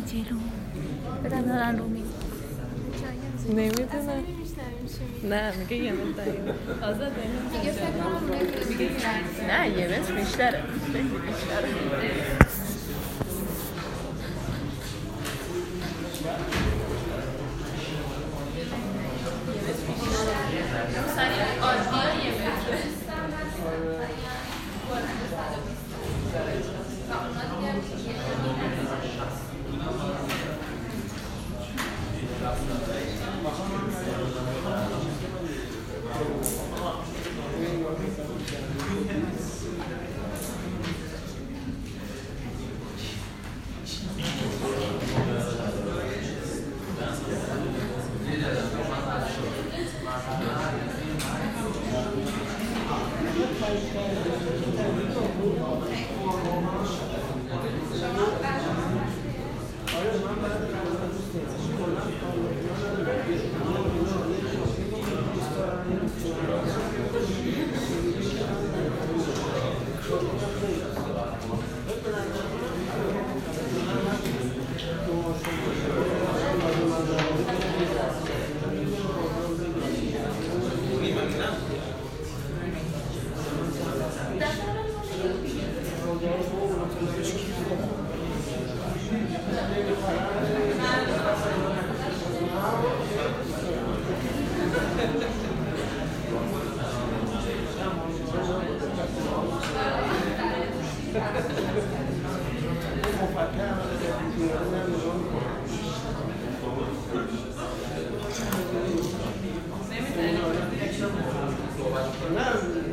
جلو بدن دارن رو می نمی‌دونم نه میگه یه آزاد دیگه فکر کنم نه یه بیشتره. بیشتره. 本来是，本来是。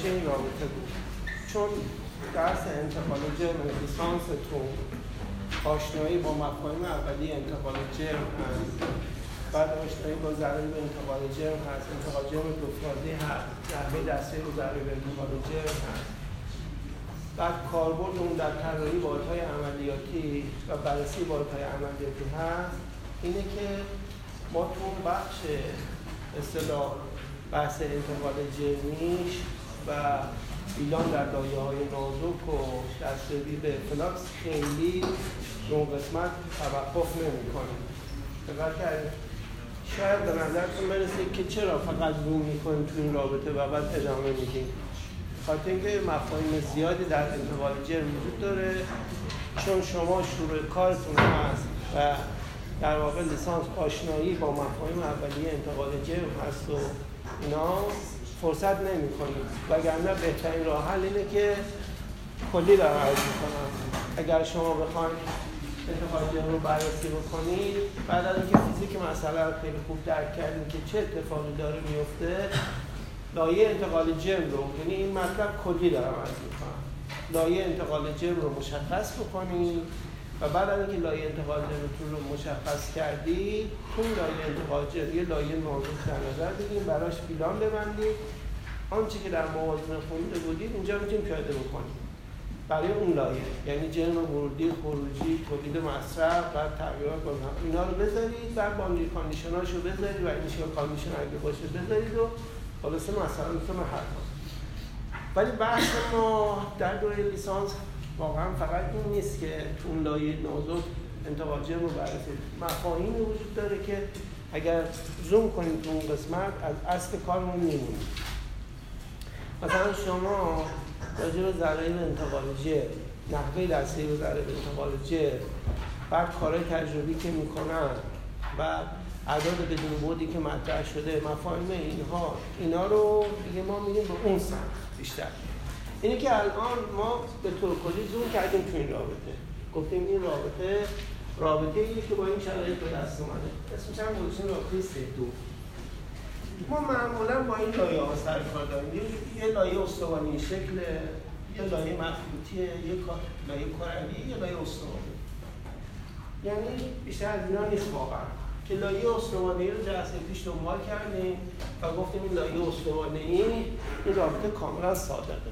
هلوش این رابطه بود؟ چون درس انتقال جرم لیسانستون آشنایی با مفاهیم اولی انتقال جرم هست. بعد آشنایی با ضرایب انتقال جرم هست. انتقال جرم دوفازی هست. نحوه دسته رو ضرایب انتقال جرم هست. بعد کاربرد اون در طراحی واحدهای عملیاتی و بررسی واحدهای عملیاتی هست. اینه که ما تو بخش اصطلاح بحث انتقال جرمیش و ایلان در دایه های نازک و دسترسی به فلاکس خیلی اون قسمت توقف نمی کنیم شاید به نظرتون برسه که چرا فقط زوم می‌کنیم تو این رابطه و بعد ادامه میدیم خاطر اینکه مفاهیم زیادی در انتقال جرم وجود داره چون شما شروع کارتون هست و در واقع لیسانس آشنایی با مفاهیم اولیه انتقال جرم هست و اینا فرصت نمی کنید وگرنه بهترین راه حل اینه که کلی دارم عرض می‌کنم. اگر شما بخواید جرم رو بررسی بکنید بعد از اینکه فیزیک مسئله رو خیلی خوب درک کردیم که چه اتفاقی داره میفته لایه انتقال جرم رو یعنی این مطلب کلی دارم عرض می‌کنم. لایه انتقال جرم رو مشخص بکنید و بعد از اینکه لایه انتقال جرمتون رو مشخص کردید اون لایه انتقال جرم یه لایه نازک در نظر بگیریم براش بیلان ببندید آنچه که در موازنه خونده بودید اینجا می‌تونیم پیاده بکنیم. برای اون لایه. یعنی جرم ورودی خروجی تولید مصرف و تغییرات اینا رو بذارید بعد boundary condition اشو بذارید و initial condition اگه باشه بذارید و خلاصه مثلا می‌تونه حل ولی بحث ما در دوره لیسانس واقعا فقط این نیست که اون لایه نازک انتقال جرم رو بررسی مفاهیمی وجود داره که اگر زوم کنیم تو اون قسمت از اصل کارمون میمونیم مثلا شما راجع به ذرایب انتقال نحوه دسته ذرایب انتقال جرم بعد کارهای تجربی که می‌کنن و اعداد بدون بودی که مطرح شده مفاهیم اینها اینا رو دیگه ما میریم به اون سمت بیشتر. اینه که الان ما به طور کلی زوم کردیم تو این رابطه. گفتیم این رابطه رابطه ایه که با این شرایط به دست اومده. اسمش هم گذاشتیم رابطه سه دو. ما معمولا با این لایه ها سر کار داریم. یه لایه استوانی شکل یه لایه مخلوطیه یه لایه کروی یه لایه استوانی. یعنی بیشتر از اینا نیست واقعا. که لایه استوانه رو جلسه پیش دنبال کردیم و گفتیم این لایه استوانه این رابطه کاملا صادقه.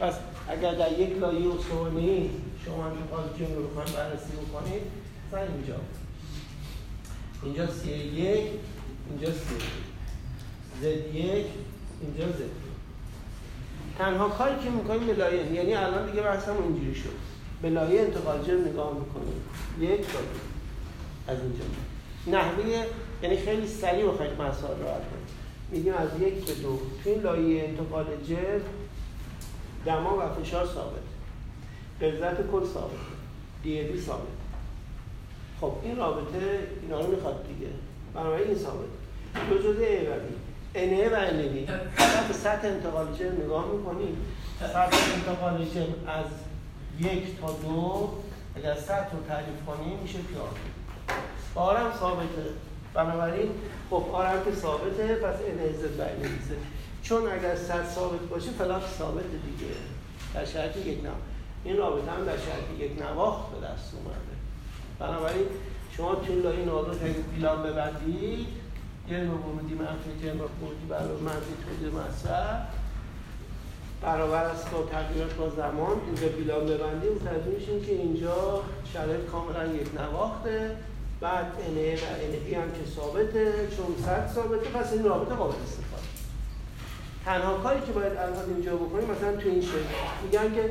پس اگر در یک لایه استوانه شما انتقال جن رو بخواید بررسی بکنید مثلا اینجا. اینجا سی یک اینجا سی زد یک اینجا زد تنها کاری که می‌کنیم به لایه یعنی الان دیگه بحثم اینجوری شد. به لایه انتقال جن نگاه می‌کنیم. یک تا از اینجا. نحوه یعنی خیلی سریع بخواید مسائل رو کنیم میگیم از یک به دو. تو این لایه انتقال جن دما و فشار ثابت غلظت کل ثابت دی بی ثابت خب این رابطه اینا رو می‌خواد دیگه. بنابراین این ثابت دو جزء ای و بی انه به سطح انتقال جرم نگاه می‌کنیم. سطح انتقال جرم از یک تا دو اگر سطح رو تعریف کنیم میشه پیار آرم ثابته. بنابراین خب آرم که ثابته پس انه زد و چون اگر صد ثابت باشه فلاک ثابت دیگه. در شرط یک نواخت این رابطه هم در شرط یک نواخت به دست اومده. بنابراین شما توی لایه نازک اگه پیلان ببندید جرم ورودی منفی جرم ورودی برای منفی تولید مصرف. برابر است با تغییرات با زمان اینجا بیلان ببندیم متوجه میشیم که اینجا شرایط کاملا یک نواخته. بعد NA و NB هم که ثابته چون صد ثابته پس این رابطه قابل استفاده. تنها کاری که باید الان اینجا بکنیم مثلا تو این شکل میگن که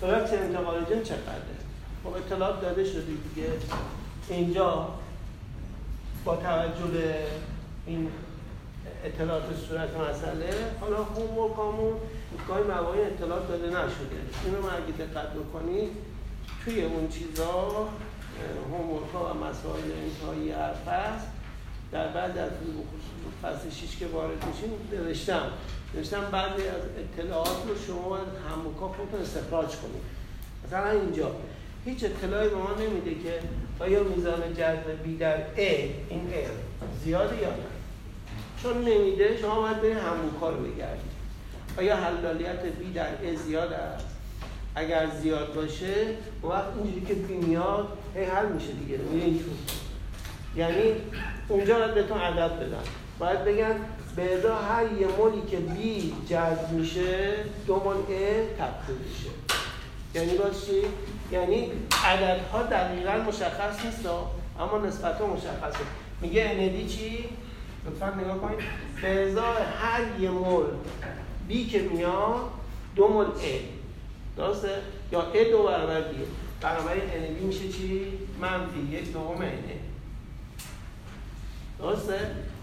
فلکس انتقال جن چقدره؟ خب اطلاعات داده شده دیگه. اینجا با توجه به این اطلاعات صورت مسئله حالا و کامون گاهی مواقعی اطلاعات داده نشده. اینو من اگه دقت بکنید توی اون چیزا هومورکا و مسائل انتهایی هر فصل در بعد از فصل 6 که وارد میشیم نوشتم. نوشتم بعضی از اطلاعات رو شما باید هم و خودتون استخراج کنید. مثلا اینجا. هیچ اطلاعی به ما نمیده که آیا میزان جذب بی در A این A زیاده یا نه. چون نمیده شما باید برید همون رو بگردید. آیا حلالیت بی در ا زیاد است؟ اگر زیاد باشه اون وقت اینجوری که بی میاد هی حل میشه دیگه. تو یعنی اونجا باید بهتون عدد بدن باید بگن به ازا هر یه مولی که بی جذب میشه دو مول ا تبدیل میشه یعنی باز چی؟ یعنی عددها دقیقا مشخص نیست اما نسبت ها مشخصه میگه اندی چی؟ لطفا نگاه کنید به ازای هر یه مول بی که میاد دو مول ا درسته؟ یا ا دو برابر بیه بنابراین ان بی میشه چی؟ منفی یک دوم ان درسته؟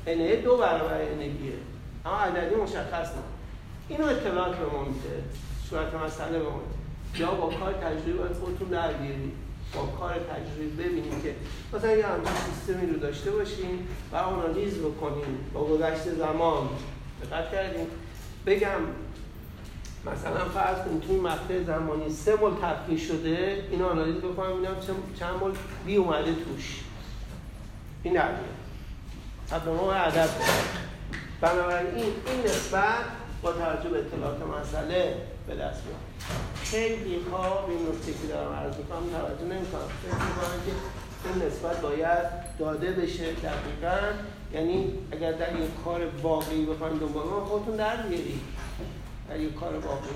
ان دو برابر ان بیه اما عددی مشخص نه. اینو اطلاعات به ما میده. صورت مسئله به ما یا با کار تجربی باید خودتون در با کار تجربی ببینیم که مثلا یه همچین سیستمی رو داشته باشیم و آنالیز بکنیم با گذشت زمان دقت کردیم بگم مثلا فرض کنید توی مقطع زمانی سه مول تبدیل شده. این آنالیز بکنم ببینم چند مول بی اومده توش. این در حتی ما عدد بنابراین این نسبت با توجه به اطلاعات مسئله به دست میاد. خیلی به این نکته که دارم عرض می‌کنم توجه نمی‌کنم فکر می‌کنم که این نسبت باید داده بشه دقیقا. یعنی اگر در یک کار واقعی بخوایم دنبال ما خودتون در بیارید در یک کار واقعی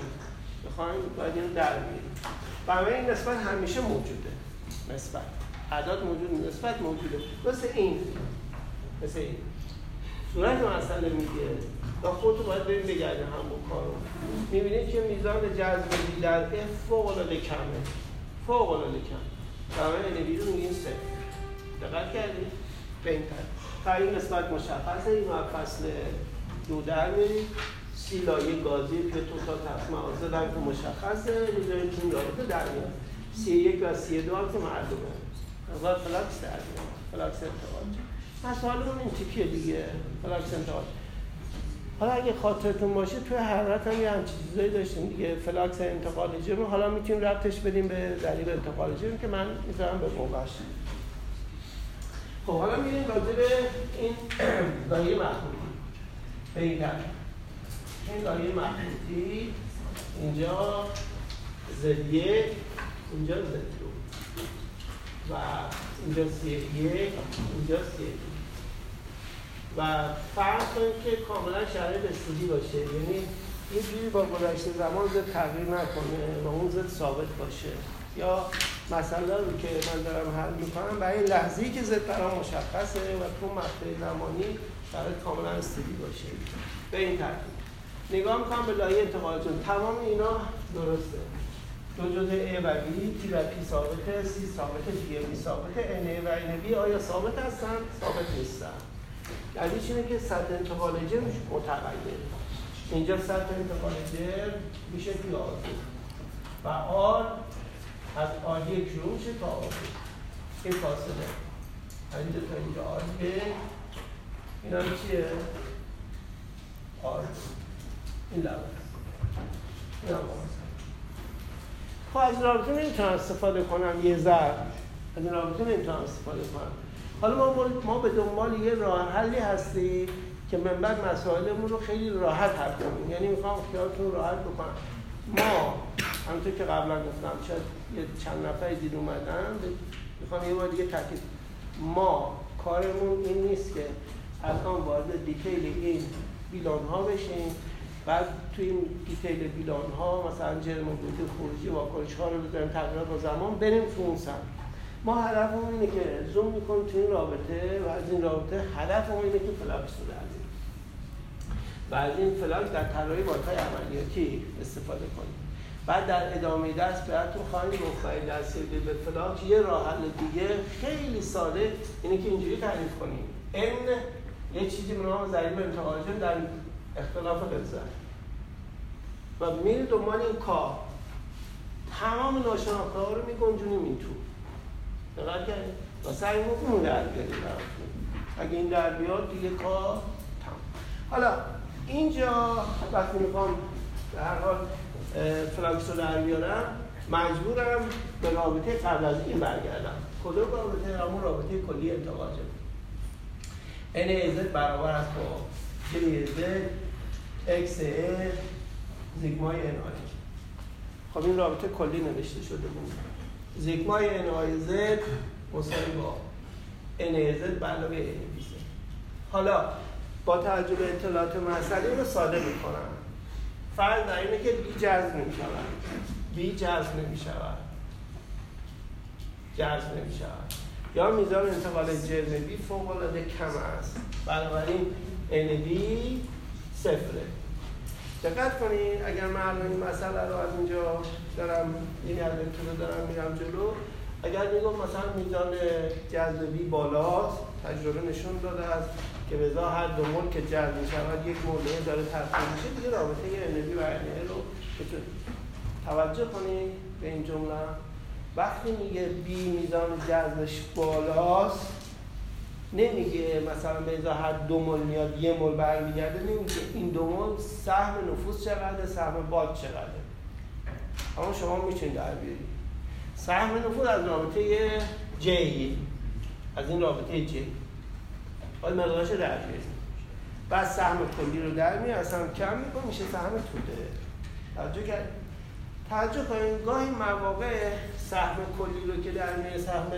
بخوایم باید اینو در بیارید برای این نسبت همیشه موجوده. نسبت. اعداد موجود نسبت موجوده. مثل این. مثل این صورت مسئله میگه و خودتون باید بریم بگردیم همون کارو. می‌بینید که میزان جذب بی در اف فوق العاده کمه. فوق العاده کم. برای انبی رو میگیم سه. دقت کردید به این تا این نسبت مشخصه این فصل دو در میرید سی لایه گازی پیتو تا تقسیم آزه در که مشخصه. می‌ذارید این رابطه در میاد. سی یک و سی دو هم که مردمه. و فلاکس در میاد. فلاکس انتقال مسائلمون این تیکیه دیگه. فلاکس انتقال حالا اگه خاطرتون باشه توی حرارت هم یه چیزایی داشتیم دیگه. فلاکس انتقال جرم. حالا می‌تونیم ربطش بدیم به دلیل انتقال جرم که من می‌ذارم به موقعش خب حالا میریم راجع به این دایره مخلوطی به این این دایره مخلوطی اینجا زد یک اینجا زد و اینجا سی یک اینجا سی و فرض کنید که کاملا شرایط استودی باشه. یعنی یه جوری با گذشته زمان زد تغییر نکنه و اون زد ثابت باشه. یا مسئله رو که من دارم حل می‌کنم برای این لحظه‌ای که زد برام مشخصه و تو مقطع زمانی برای کاملا استودی باشه. به این ترتیب. نگاه می‌کنم به لایه انتقال جون. تمام اینا درسته. دو جزء A و B T و P ثابته C ثابته D و ثابته N و N B. آیا ثابت هستن؟ ثابت نیستن. دلیلش اینه که سطح انتقال جرم متغیر اینجا سطح انتقال جرم میشه آر و آر از آر یک شروع میشه تا آر این فاصله. اینجا تا اینجا آر این هم چیه؟ آر این لبه این هم خب از رابطه نمی‌تونم استفاده کنم یه ذر از رابطه نمی‌تونم استفاده کنم. حالا ما, ما به دنبال یه راه حلی هستیم که من بعد مسائلمون رو خیلی راحت حل کنیم. یعنی می‌خوام خیالتون راحت بکنم. ما همونطور که قبلا گفتم شاید یه چند نفر دید اومدن می‌خوام یه بار دیگه تاکید. ما کارمون این نیست که الان وارد detail این بیلان ها بشیم. بعد توی این detail بیلان ها مثلا جرم و خروجی واکنش ها رو بذاریم تغییرات با زمان بریم تو اون سمت. ما هدفمون اینه که زوم می‌کنیم تو این رابطه و از این رابطه هدفمون اینه که flux رو در و از این flux در طراحی واحدای عملیاتی استفاده کنیم. بعد در ادامه درس بهتون خواهیم گفت برای دستیابی به فلاکس یه راه حل دیگه خیلی ساده اینه که اینجوری تعریف کنیم. ان یه چیزی به نام ضریب انتقال در اختلاف لذت و میرید دنبال این کار تمام ناشناخته ها رو میگنجونیم این تو و سعی اون در بیاریم اگه این در بیاد دیگه کار تمام حالا اینجا وقتی می‌خوام به هر حال فلاکس رو در بیارم مجبورم به رابطه قبل از این برگردم. کدوم رابطه؟ همون رابطه کلی انتقاجه ان ایزد برابر است با زد اکس ا زیگمای آی خب این رابطه کلی نوشته شده بود. زیگمای زد مساوی با زد به علاوه بی حالا با توجه به اطلاعات مسئله رو ساده می‌کنم. فرض در اینه که بی جذب نمی شود بی جذب نمی شود جذب نمی شود یا میزان انتقال جرم بی فوق العاده کم است. بنابراین بی صفره. دقت کنید اگر من این مسئله رو از اینجا دارم این الکترون رو دارم میرم جلو اگر میگم مثلا میزان جذبی بالاست تجربه نشون داده است که به هر دو مول که جذب می‌شود یک مول داره تفکیک میشه دیگه رابطه انرژی و انرژی رو توجه کنید به این جمله. وقتی میگه بی میزان جذبش بالاست نمیگه مثلا به هر دو مول میاد یه مول برمیگرده نمیگه این دو مول سهم نفوذ چقدر سهم باد چقدر اما شما می‌تونید در بیارید. سهم نفوذ از رابطه جی از این رابطه جی باید مقدارش در بیارید. بعد سهم کلی رو در میاد اصلا کم می‌کنه میشه سهم توده. توجه کرد توجه کنید گاهی مواقع سهم کلی رو که در میاد سهم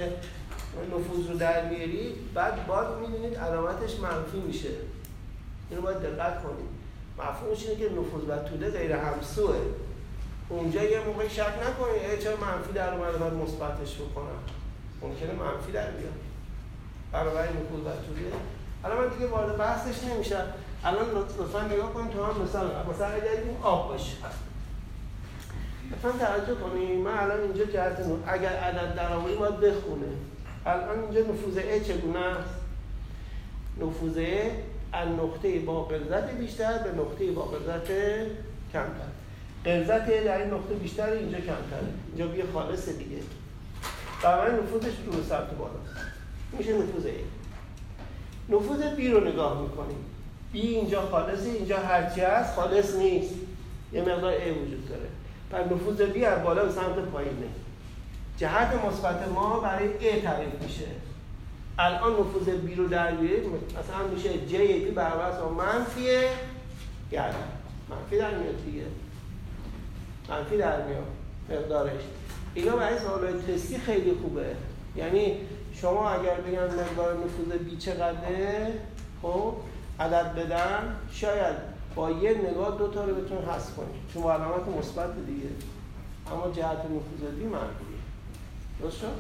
نفوذ رو در میارید بعد باز می‌دونید علامتش منفی میشه. اینو باید دقت کنید. مفهومش اینه که نفوذ و توده غیر همسوه اونجا یه موقع شک نکنید چرا منفی در اومده باید مثبتش بکنم. ممکنه منفی در بیاد. برابر نفوذ و توده. حالا من دیگه وارد بحثش نمیشم. الان لطفا نگاه کنید تو هم مثال مثلا اگر این آب باشه. لطفا توجه کنید. من الان اینجا جهت اگر عدد در باید بخونه. الان اینجا نفوذ ا چگونه است؟ نفوذ از نقطه با قلزت بیشتر به نقطه با قلزت کمتر. قلزت در این نقطه بیشتر اینجا کمتره. اینجا بیا خالص دیگه. برای نفوذش رو سمت بالاست. میشه نفوذ ا نفوذ بی رو نگاه می‌کنیم. بی اینجا خالصه اینجا هرچی هست خالص نیست. یه مقدار ا وجود داره. پس نفوذ بی از بالا به سمت پایینه. جهت مثبت ما برای A تعریف میشه. الان نفوذ B رو در مثلا میشه J B برابر با منفی گردن منفی در میاد دیگه. منفی در میاد مقدارش. اینا برای سوال تستی خیلی خوبه. یعنی شما اگر بگن مقدار نفوذ B چقدره خب عدد بدن شاید با یه نگاه دو تا رو بتون حذف کنید. چون علامت مثبت دیگه. اما جهت نفوذ B منفی درست شد؟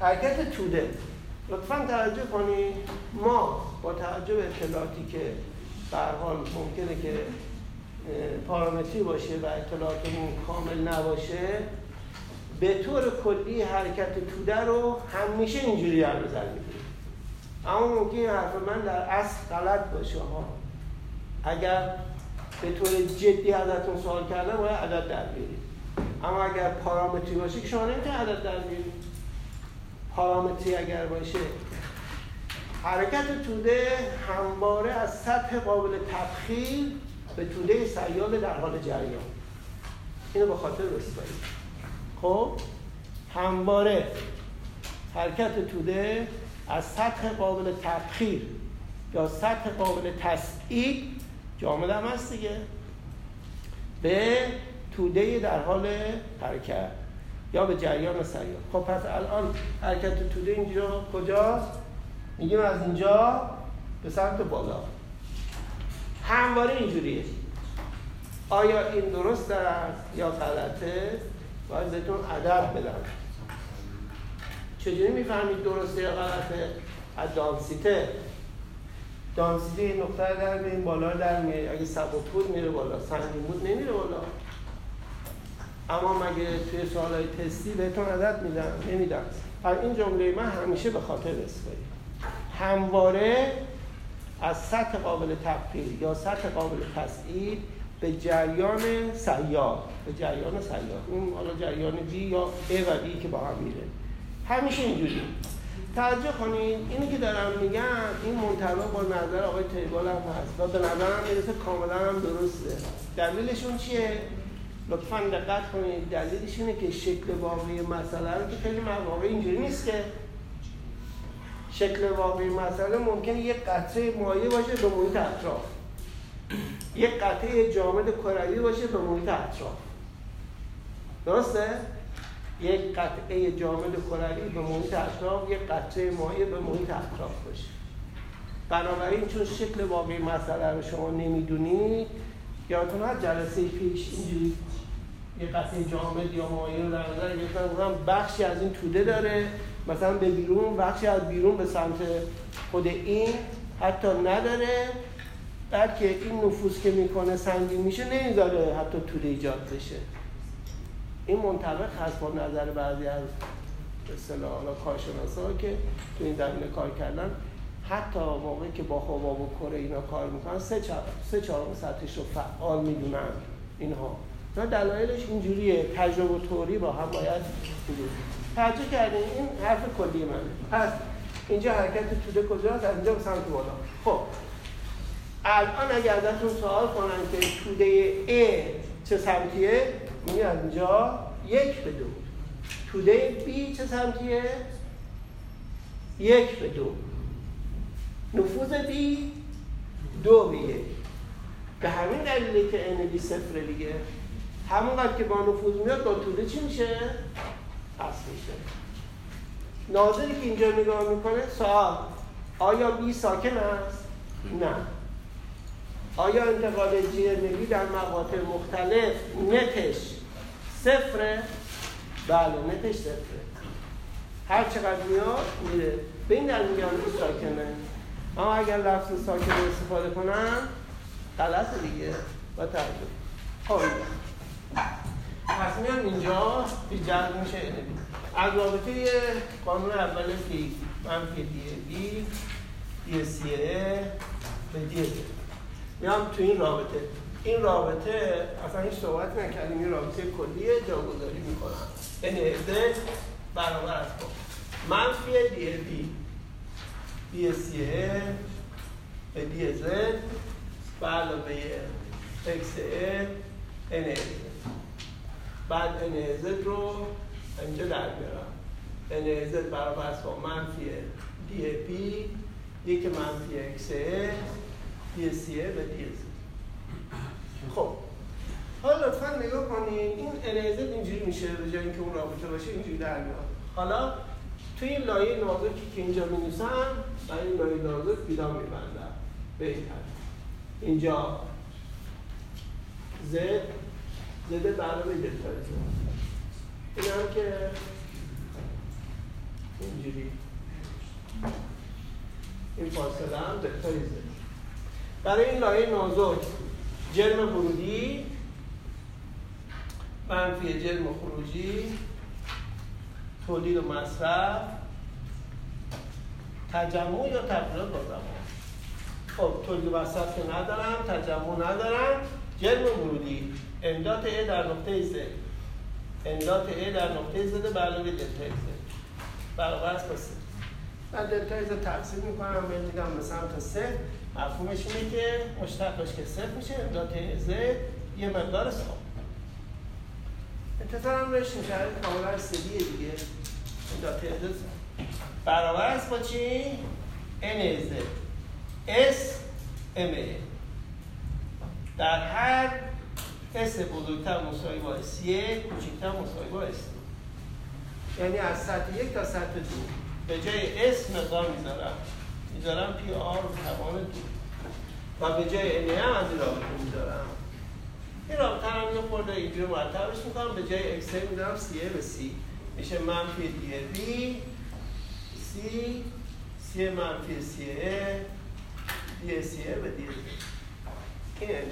حرکت توده. لطفا توجه کنید. ما با توجه به اطلاعاتی که در حال ممکنه که پارامتری باشه و اطلاعاتمون کامل نباشه به طور کلی حرکت توده رو همیشه اینجوری در نظر اما ممکن حرف من در اصل غلط باشه ها اگر به طور جدی ازتون سوال کردم باید عدد در بیارید. اما اگر پارامتری باشه که شما نمی‌تونید عدد در بیارید. پارامتری اگر باشه حرکت توده همواره از سطح قابل تبخیر به توده سیال در حال جریان. اینو به خاطر بسپارید خب؟ همواره حرکت توده از سطح قابل تبخیر یا سطح قابل تسعید جامد هم هست دیگه. به توده در حال حرکت یا به جریان سیار خب پس الان حرکت توده اینجا کجاست؟ میگیم از اینجا به سمت بالا. همواره اینجوریه. آیا این درست است یا غلطه؟ باید بهتون عدد بدم. چجوری می‌فهمید درسته یا غلطه؟ از دانسیته دانسیته نقطه در این بالا در میره اگه سبک بود میره بالا. سنگین بود نمیره بالا. اما مگه توی سوالای تستی بهتون عدد میدن؟ نمیدن. پر این جمله من همیشه به خاطر بسپارید همواره از سطح قابل تبخیر یا سطح قابل تسعید به جریان سیار به جریان سیار. اون حالا جریان بی یا A و B که با هم میره. همیشه اینجوری. توجه کنید اینی که دارم میگم این منطبق با نظر آقای تیبال هم هست و به نظرم می‌رسه کاملا هم درسته. دلیلشون چیه؟ لطفا دقت کنید. دلیلش اینه که شکل واقعی مسئله رو که خیلی مواقع اینجوری نیست که شکل واقعی مسئله ممکنه یک قطره مایع باشه به محیط اطراف. یک قطعه جامد کروی باشه به محیط اطراف. درسته؟ یک قطعه جامد کروی به محیط اطراف یک قطعه مایع به محیط اطراف باشه. بنابراین چون شکل واقعی مسئله رو شما نمی‌دونید یادتون هست جلسه پیش اینجوری یه قطعه جامد یا مایع رو در نظر گرفتن بخشی از این توده داره مثلا به بیرون بخشی از بیرون به سمت خود این حتی نداره. بلکه این نفوذ که می‌کنه سنگین میشه نمی‌ذاره حتی توده ایجاد بشه. این منطبق هست با نظر بعضی از اصطلاح کارشناسا که تو این زمینه کار کردن. حتی موقعی که با خواب و کره اینا کار می‌کنن سه چهارم سطحش رو فعال می‌دونن اینها. و دلایلش اینجوریه. تجربه توری با هم باید توجه کردین؟ این حرف کلی منه. پس اینجا حرکت توده کجاست؟ از اینجا به سمت بالا. خب. الان اگر ازتون سوال کنن که توده A چه سمتیه میگه از اینجا یک به دو. توده B چه سمتیه؟ یک به دو. نفوذ B دو به یک. به همین دلیله که n بی صفر دیگه. همونقدر که با نفوذ میاد با توده چی میشه؟ پس میشه. ناظری که اینجا نگاه می‌کنه سوال. آیا بی ساکن است؟ نه. آیا انتقال جرملی در مقاطع مختلف نتش صفره؟ بله نتش صفره. هر چقدر میاد میره. به این در میگن ساکنه. اما اگر لفظ ساکن استفاده کنم غلط دیگه. و تعجب خب. پس میام اینجا جذب میشه. از رابطه قانون اول فی منفی دی بی دی سی به دی میام تو این رابطه. این رابطه اصلا هیچ صحبت نکردیم. این رابطه کلیه جاگذاری می‌کنم. این ازد برابر از با منفی دی بی دی سی به دی زد به علاوه اکس ان بعد ان رو اینجا در میارم. ان برابر است با منفی دی پی یک منفی اکس دی سی به دی خب. حالا لطفا نگاه کنید این ان اینجوری میشه به جای اینکه اون رابطه باشه اینجوری در میاد. حالا توی این لایه نازکی که اینجا می نویسم برای این لایه نازک بیدام میبندم. به این اینجا زد زده برنامه دلتای زد این هم که اینجوری. این فاصله هم دلتای زد. برای این لایه نازک جرم ورودی منفی جرم خروجی تولید و مصرف تجمع یا تبدیلات با زمان. خب تولید و مصرف که ندارم تجمع ندارم. جرم ورودی. امداد ا در نقطه ز امداد ا در نقطه ز به علاوه دلتا ز برابر است با سه؟ من دلتا ز تقسیم می‌کنم به میدم به سمت سه. مفهومش اینه که مشتقش که صفر میشه امداد ز یه مقدار ثابت انتظارم روش شرایط کاملا سدیه دیگه. امداد ز برابر است با چی؟ n z. S m در هر اس بزرگتر مساوی با اس یک کوچکتر مساوی با اس یعنی از سطح یک تا سطح دو. به جای اس مقدار می‌ذارم. می‌ذارم پی آر توان دو. و به جای ان هم از این رابطه می‌ذارم. این رابطه هم یه خورده اینجوری مرتبش می‌کنم. به جای اکس می‌ذارم سی به سی میشه منفی دی بی سی سی منفی سی دی سی به دی اینه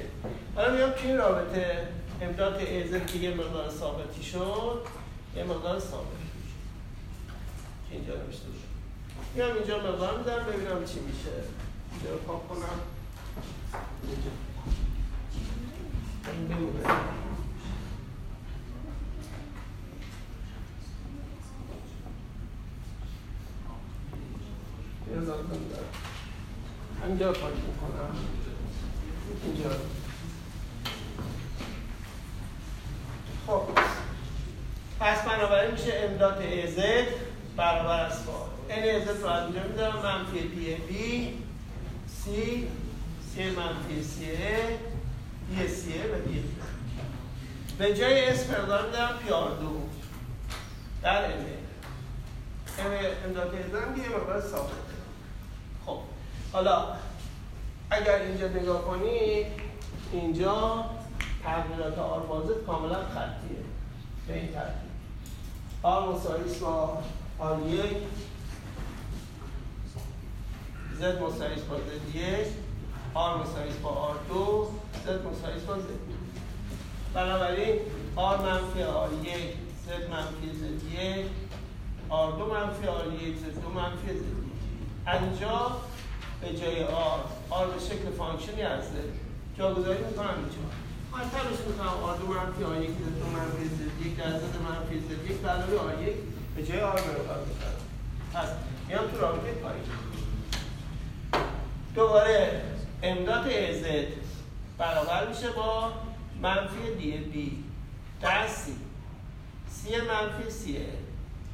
حالا میام توی این رابطه امداد ایزن که یه مقدار ثابتی شد یه مقدار ثابتی شد؟ که اینجا نمیشته شد. میام اینجا مقدار میدارم ببینم چی میشه. اینجا رو پاک کنم. بمونه. اینجا پاک می‌کنم. اینجا. خب. پس بنابراین میشه امداد از برابر است با. N از رو از اینجا می‌ذارم منفی پی بی سی سی منفی سی دی سی و دی به جای اس مقدار میدارم پی آر دو. در ام ام امداد ازم یه مقدار ثابته. خب. حالا اگر اینجا نگاه کنید اینجا تغییرات آر بازه کاملا خطیه. به این ترتیب آر مساویس با آر یک زد مساویس با زد یک آر مساویس با آر دو زد مساویس با زد بنابراین آر منفی آر یک زد منفی زد یک آر دو منفی آر یک زد دو منفی زد یک. اینجا به جای آر آر به شکل فانکشنی از جاگذاری می‌کنم اینجا. مرتبش می‌کنم آر دو منفی آر یک زد دو منفی زد یک در زد منفی زد یک علاوه آر یک به جای آر برقرار می‌کنم پس میام تو رابطه پایین. دوباره امداد از برابر میشه با منفی دی بی در سی سی منفی سی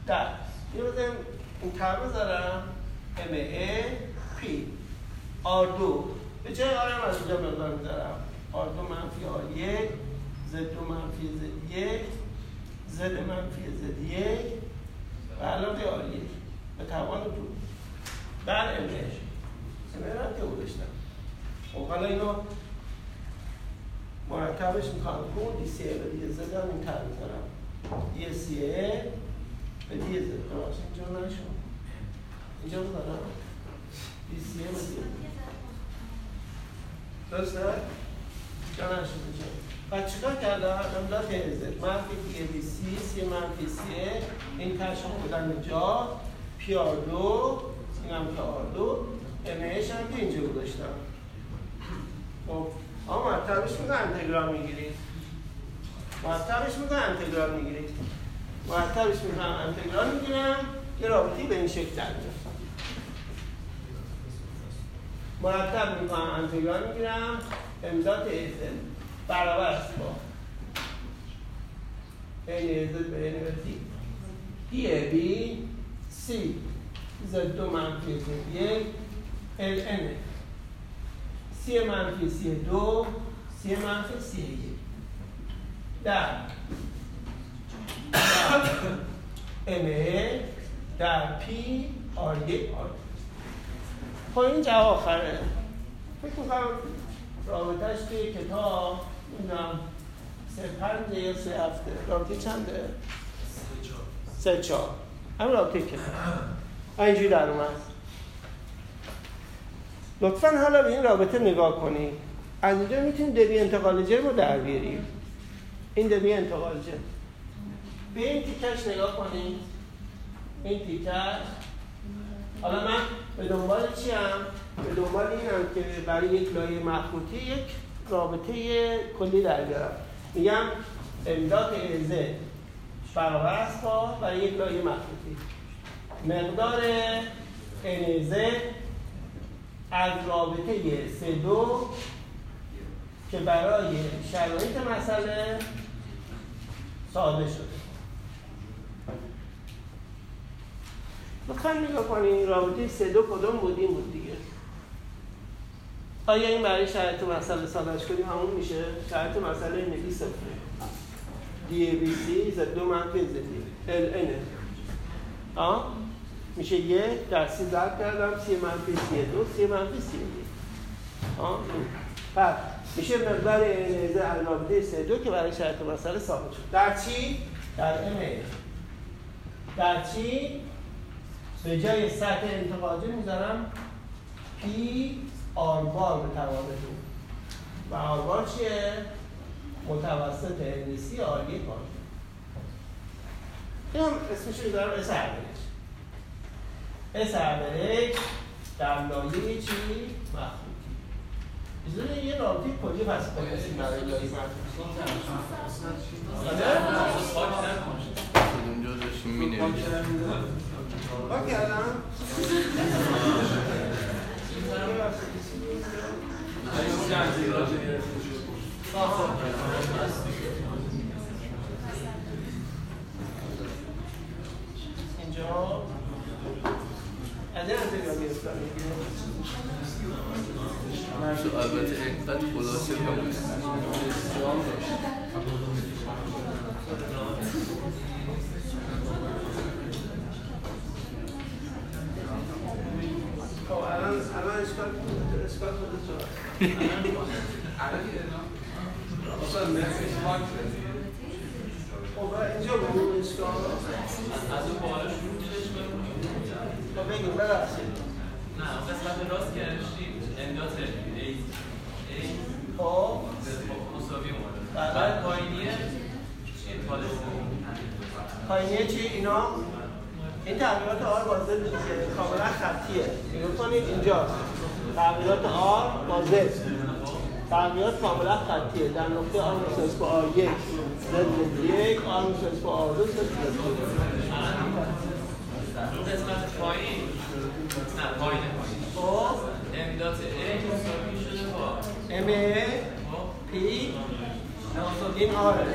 در یه بزنیم این تر بذارم. ام ای پی آر دو به جای آر هم از اینجا مقدار می‌ذارم. آر دو منفی آر یک زد دو منفی زد یک زد منفی زد یک و علاوه آر یک. به توان دو. بر ام ای ام هم که گذاشتم خب حالا اینو مرکبش می‌کنم که دی سی و دی زد هم این تر می‌ذارم. دی سی به دی زد. اینجا نشون اینجا بذارم دی سی و دی درسته؟ جا نشون اینجا و چیکار کردم؟ امداد هزت منفی دی بی سی سی منفی سی این ترشون بودن اینجا پی آر دو این هم پی آر دو امهش هم که اینجا گذاشتم. خب اما مرتبش میگه انتگرال می‌گیرید مرتبش میگه انتگرال می‌گیرید مرتبش میگه انتگرال می‌گیرم. یه رابطی به این شکل در مرتب می‌کنم انتگرال می‌گیرم. امداد ایزل برابر است با. این ایزل به این دی دی بی سی زد دو منفی زد یک ال ان سی منفی سی دو سی منفی سی یک در ام در پی آر یک آر خب این آخره. فکر می‌کنم رابطهش توی کتاب نمی‌دونم سه پنج یا سه هفته. رابطه چنده؟ سه چهار. همین رابطه کتاب. اینجوری در اومد. لطفا حالا به این رابطه نگاه کنید از اینجا می‌تونیم دوی انتقال جرم رو در بیاریم این دوی انتقال جرم به این تیکش نگاه کنید این تیکش. حالا من به دنبال چی هم؟ به دنبال اینم که برای یک لایه مخروطی یک رابطه کلی در بیارم. میگم امداد ازه برابر است با برای یک لایه مخروطی مقدار انزه از رابطه سه دو که برای شرایط مسئله ساده شده. لطفا نگاه کنید رابطه سه دو کدوم بود؟ این بود دیگه. آیا این برای شرایط مسئله سادهش کنیم همون میشه؟ شرایط مسئله اینه صفره دی بی سی زد دو منفی زدی ال اینه آه میشه یک در سی ضرب کردم سی منفی سی دو سی منفی سی آه پس میشه مقدار انرژی علامه سه دو که برای شرط مسئله ثابت شد. در چی؟ در ام در چی؟ به جای سطح انتقاجی می‌ذارم پی آر بار به توان دو و آر بار چیه؟ متوسط انرژی آر یک بار این هم اسمش رو دارم اس اوریج اس اوریج در لایه چی؟ مخلوطی بزنه یه رابطی کلی پس کنیم برای لایه مخلوطی کار کردم اینجا. از این انتگرال گرفتم. البته اینقدر خلاصه تو خب اینجا بود اشکال از اون بالا شروع میشه خب بگیم ببخشید نه قسمت راست که نوشتیم امداد ای ای خب مساوی اومده بله. بعد پایینیه چیه پالس پایینیه چی اینا این تغییرات آر با زد دیگه کاملا خطیه نگاه کنید اینجا تغییرات آر با زد تغییرات کاملا خطیه. در نقطه آر مساوی با آر یک زد یک آر مساوی با آر دو زد اون قسمت پایین. نه پایین پایین. خب. امداد ای مساوی شده با ام خب. پی. این آره.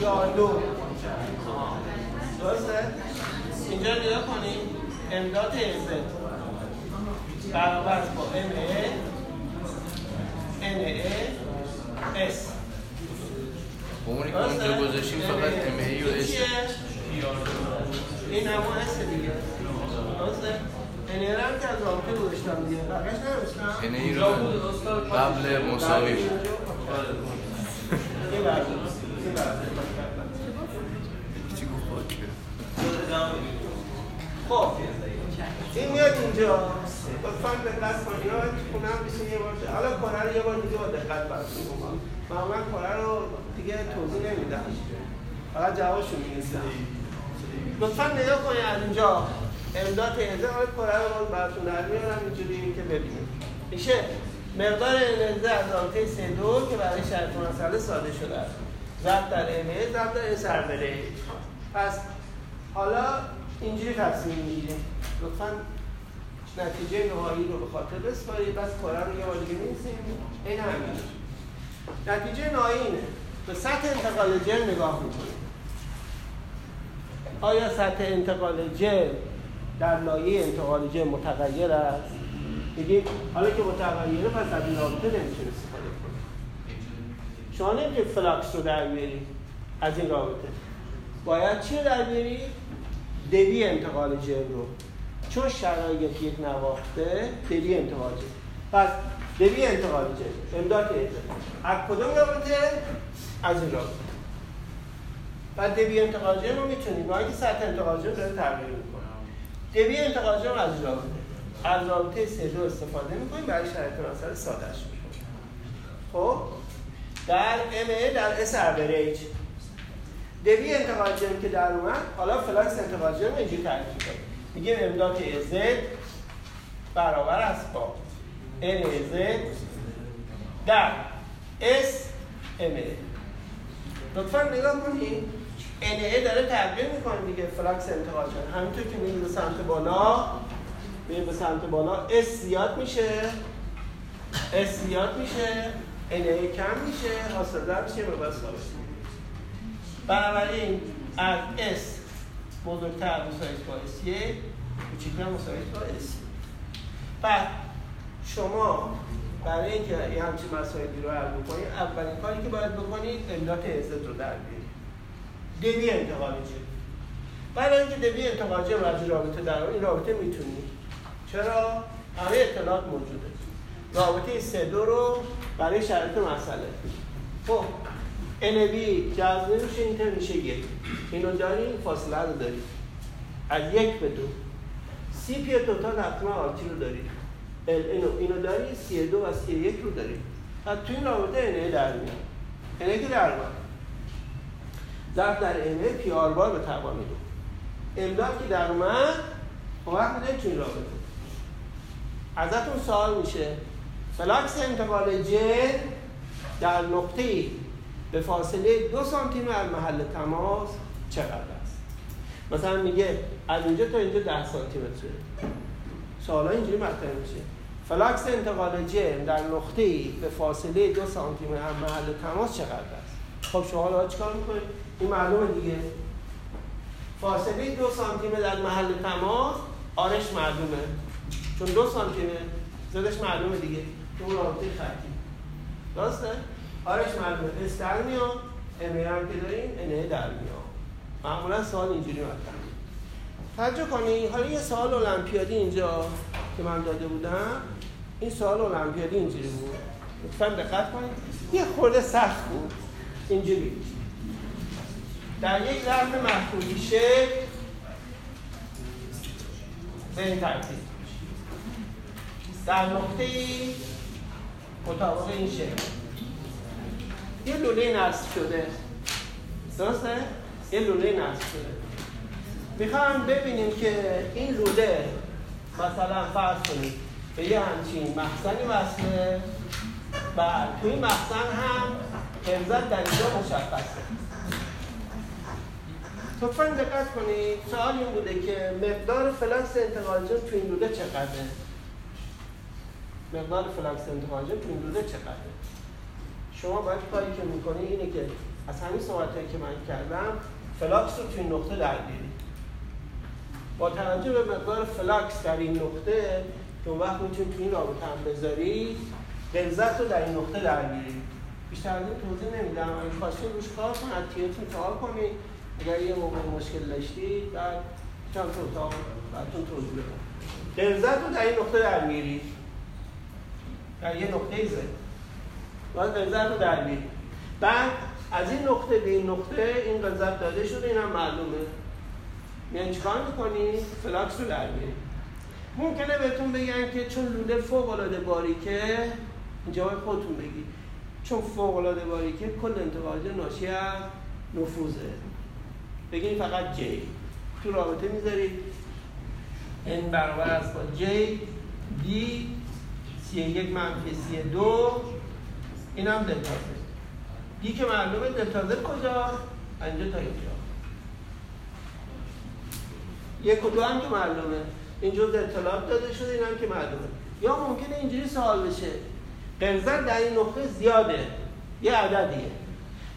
یا دو. درسته؟ اینجا نگاه کنید امداد زد. برابر با ام با اونی که اونجا گذاشتیم فقط ای و چیه؟ این همون اس دیگه درسته؟ ای رو هم که از رابطه گذاشتم دیگه بقیش نمیشتم ای رو قبل مساوی بود چی گفت خب این میاد اینجا لطفا کنید اینا باید تو خونه هم بشین یه بار حالا کره رو یه بار دیگه با دقت براتون میگم معمولا کره رو دیگه توضیح نمیدم. فقط جوابشو می‌نویسم لطفا نگاه کنید از اینجا. امداد انرژی حالا کره رو براتون در میارم اینجوری که ببینید. میشه مقدار انرژی از رابطه سه دو که برای شرط مسئله ساده شده است. ضرب در ام ضرب در بره پس حالا اینجوری تصمیم می‌گیریم. لطفا نتیجه نهایی رو به خاطر بسپارید بس کاره رو یه بار می‌نویسیم این همین نتیجه نهایی اینه. به سطح انتقال جرم نگاه می‌کنیم. آیا سطح انتقال جرم در لایه انتقال جرم متغیر است؟ میگیم حالا که متغیره پس از این رابطه نمی‌تونه استفاده کنیم. شما نمی‌تونید flux رو در بیارید از این رابطه. باید چی رو در بیارید؟ دبی انتقال جرم رو. چون شرایط یک نواخته دبی انتقال جرم پس دوی انتقال جرم m dot از کدوم رابطه؟ از این رابطه. بعد دبی انتقال جرم رو می‌تونید با اینکه سطح انتقال جرم داره تغییر می‌کنه. دبی انتقال جرم از رابطه. از رابطه سه دو استفاده می‌کنیم برای شرایط مسئله سادهش می‌کنیم خب؟ در M در S average دبی انتقال جرم که در اومد حالا flux انتقال جرم اینجوری تعریف می‌کنیم. میگیم m dot A z برابر است با. N A z در. S M لطفا نگاه کنید N داره تغییر می‌کنه دیگه. flux انتقال جرم همینطور که میریم به سمت بالا میریم به سمت بالا S زیاد میشه. اس زیاد میشه. ان کم میشه. حاصل در میشه. به بس بنابراین از اس بزرگتر مساوی با اس یک کوچکتر مساوی با اس بعد شما برای اینکه یه همچین مسائلی رو حل بکنید اولین کاری که باید بکنید امداد عزت رو در بیارید دوی انتقال جرم بعد اینکه دوی انتقال جرم از رابطه در این رابطه می‌تونید چرا؟ همه اطلاعات موجوده. رابطه سه دو رو برای شرط مسئله. خب NB جذب نمیشه این میشه یک. اینو داریم فاصله رو داریم. از یک به دو. C P total حتما RT رو داریم. اینو اینو داری C دو و C یک رو داریم. از تو این رابطه NA در میاد. NA که در میاد ضرب در NA پی R bar به توان دو m dot که در اومد اون وقت میده تو این رابطه. ازتون سوال میشه. flux انتقال جرم در نقطه به فاصله دو سانتی از محل تماس چقدر است؟ مثلا میگه از اینجا تا اینجا ده سانتی متره سوالا اینجوری مطرح میشه. flux انتقال جرم در نقطه به فاصله دو سانتی از محل تماس چقدر است؟ خب شما حالا چیکار می‌کنید؟ این معلومه دیگه. فاصله دو سانتی در محل تماس آرش معلومه. چون دو سانتی زدش معلومه دیگه. تو رابطه خطی. درسته؟ آرش معلومه. اس در میاد ام هم که داریم انه در میاد. معمولا سوال اینجوری مطرح توجه کنید حالا یه سوال المپیادی اینجا که من داده بودم. این سوال المپیادی اینجوری بود. لطفا دقت کنید. یه خورده سخت بود. اینجوری. در یک ظرف محفوظی شکل به این ترتیب. در نقطه ای مطابق این شکل یه لوله نصب شده. درسته؟ یه لوله نصب شده. می‌خوام ببینیم که این لوله مثلا فرض کنید به یه همچین مخزنی وصله. و توی مخزن هم حفظت در اینجا مشخصه لطفا دقت کنید سوال این بوده که مقدار فلکس انتقال جن تو این لوله چقدره؟ مقدار فلکس انتقال جن تو این لوله چقدره؟ شما باید کاری که می‌کنی اینه که از همین صحبتهایی که من کردم flux رو تو این نقطه در بیاری با توجه به مقدار flux در این نقطه که اون وقت می‌تونی تو این رابطه هم بذاری غلظت رو در این نقطه در بیاری بیشتر از این توضیح نمیدم. اگه خواستید روش کار کن از تیتون سوال کنید اگر یه موقع مشکل داشتید بعد چند تا اتاق براتون توضیح بدم. غلظت رو در این نقطه در میاری در یه نقطه Z باید غلظت رو در بیاری بعد از این نقطه به این نقطه این غلظت داده شده اینم معلومه. یعنی چیکار می‌کنی؟ flux رو در بیاری ممکنه بهتون بگن که چون لوله فوق العاده باریکه اینجا باید خودتون بگید چون فوق العاده باریکه کل انتقال جرم ناشی از نفوذه. بگین فقط J تو رابطه می‌ذارید این برابر است با J دی سی یک منفی سی دو. این هم دلتا دی که معلومه دلتا کجا؟ اینجا تا اینجا. یک و دو هم که معلومه. اینجا اطلاعات داده شده این هم که معلومه. یا ممکنه اینجوری سوال بشه. قرضت در این نقطه زیاده. یه عددیه.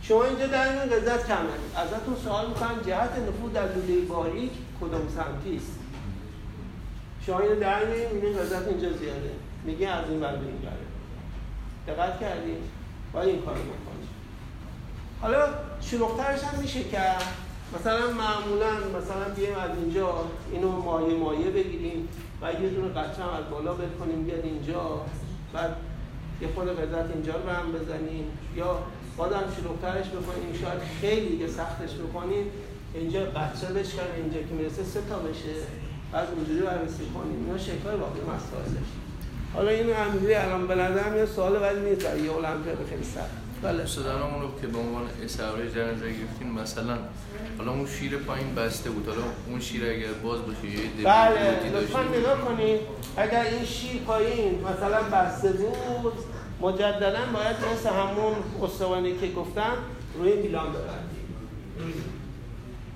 شما اینجا در این قرضت کمه. ازتون سوال می‌کنم جهت نفوذ در لوله باریک کدوم سمتی است؟ شما اینو در می‌بینید قرضت اینجا زیاده. میگه از این بر این بره دقت کردید باید این کارو بکنید حالا شلوغترش هم میشه کرد. مثلا معمولا مثلا بیایم از اینجا اینو مایه مایه بگیریم و یه دونه قطعه از بالا بکنیم بیاد اینجا. بعد یه خود قدرت اینجا رو هم بزنیم. یا بازم شلوغترش بکنیم. شاید خیلی که سختش بکنیم. اینجا قطعه بشکنیم اینجا که می‌رسه سه تا بشه. بعد اونجوری بررسی کنیم. اینا شکل واقعی مسائلش حالا این همینجوری الان نظرم یه سوال ولی نیست. یه المپیاد خیلی سخت. بله. استادانمون رو که به عنوان اسعاره جرن گرفتین مثلا حالا اون شیر پایین بسته بود. حالا اون شیر اگر باز باشه یه بله. لطفا نگاه کنید اگر این شیر پایین مثلا بسته بود مجددا باید مثل همون استوانی که گفتم روی میلان ببندیم.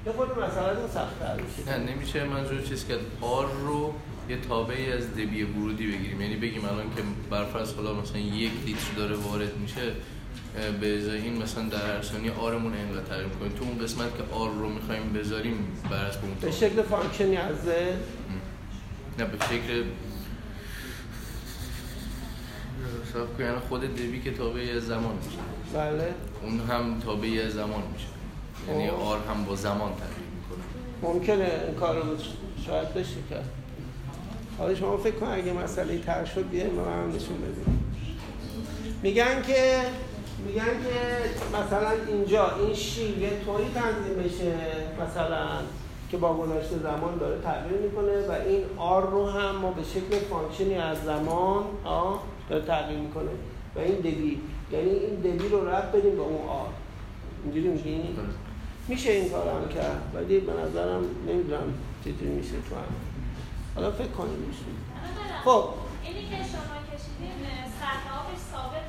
یه خود مسئله سخت‌تر میشه. نه نمیشه. منظور چیز کرد R رو یه تابعی از دبی ورودی بگیریم. یعنی بگیم الان که برفرض حالا مثلا یک لیتر داره وارد میشه به ازای این مثلا در هر ثانیه R مون اینقدر تعریف کنیم تو اون قسمت که R رو می‌خوایم بذاریم بر اساس اون به شکل function ی از نه به شکل حساب یعنی خود دبی که تابعی از زمان میشه. بله. اون هم تابعی از زمان میشه. یعنی R هم با زمان تغییر می‌کنه. ممکنه این کار رو شاید بشه کرد. حالا شما فکر کن اگه مسئله تر شد بیایم ما هم نشون بدیم. میگن که میگن که مثلا اینجا این شیر یه طوری تنظیم بشه مثلا که با گذشته زمان داره تغییر می‌کنه و این R رو هم ما به شکل function ی از زمان آه داره تغییر می‌کنه. و این دبی یعنی این دبی رو رد بدیم به اون آر اینجوری میگین میشه این کار هم کرد. ولی به نظرم نمی‌دونم چطوری میشه تو هم. حالا فکر کنیم میشه خب. اینی که شما کشیدین سطح آبش ثابت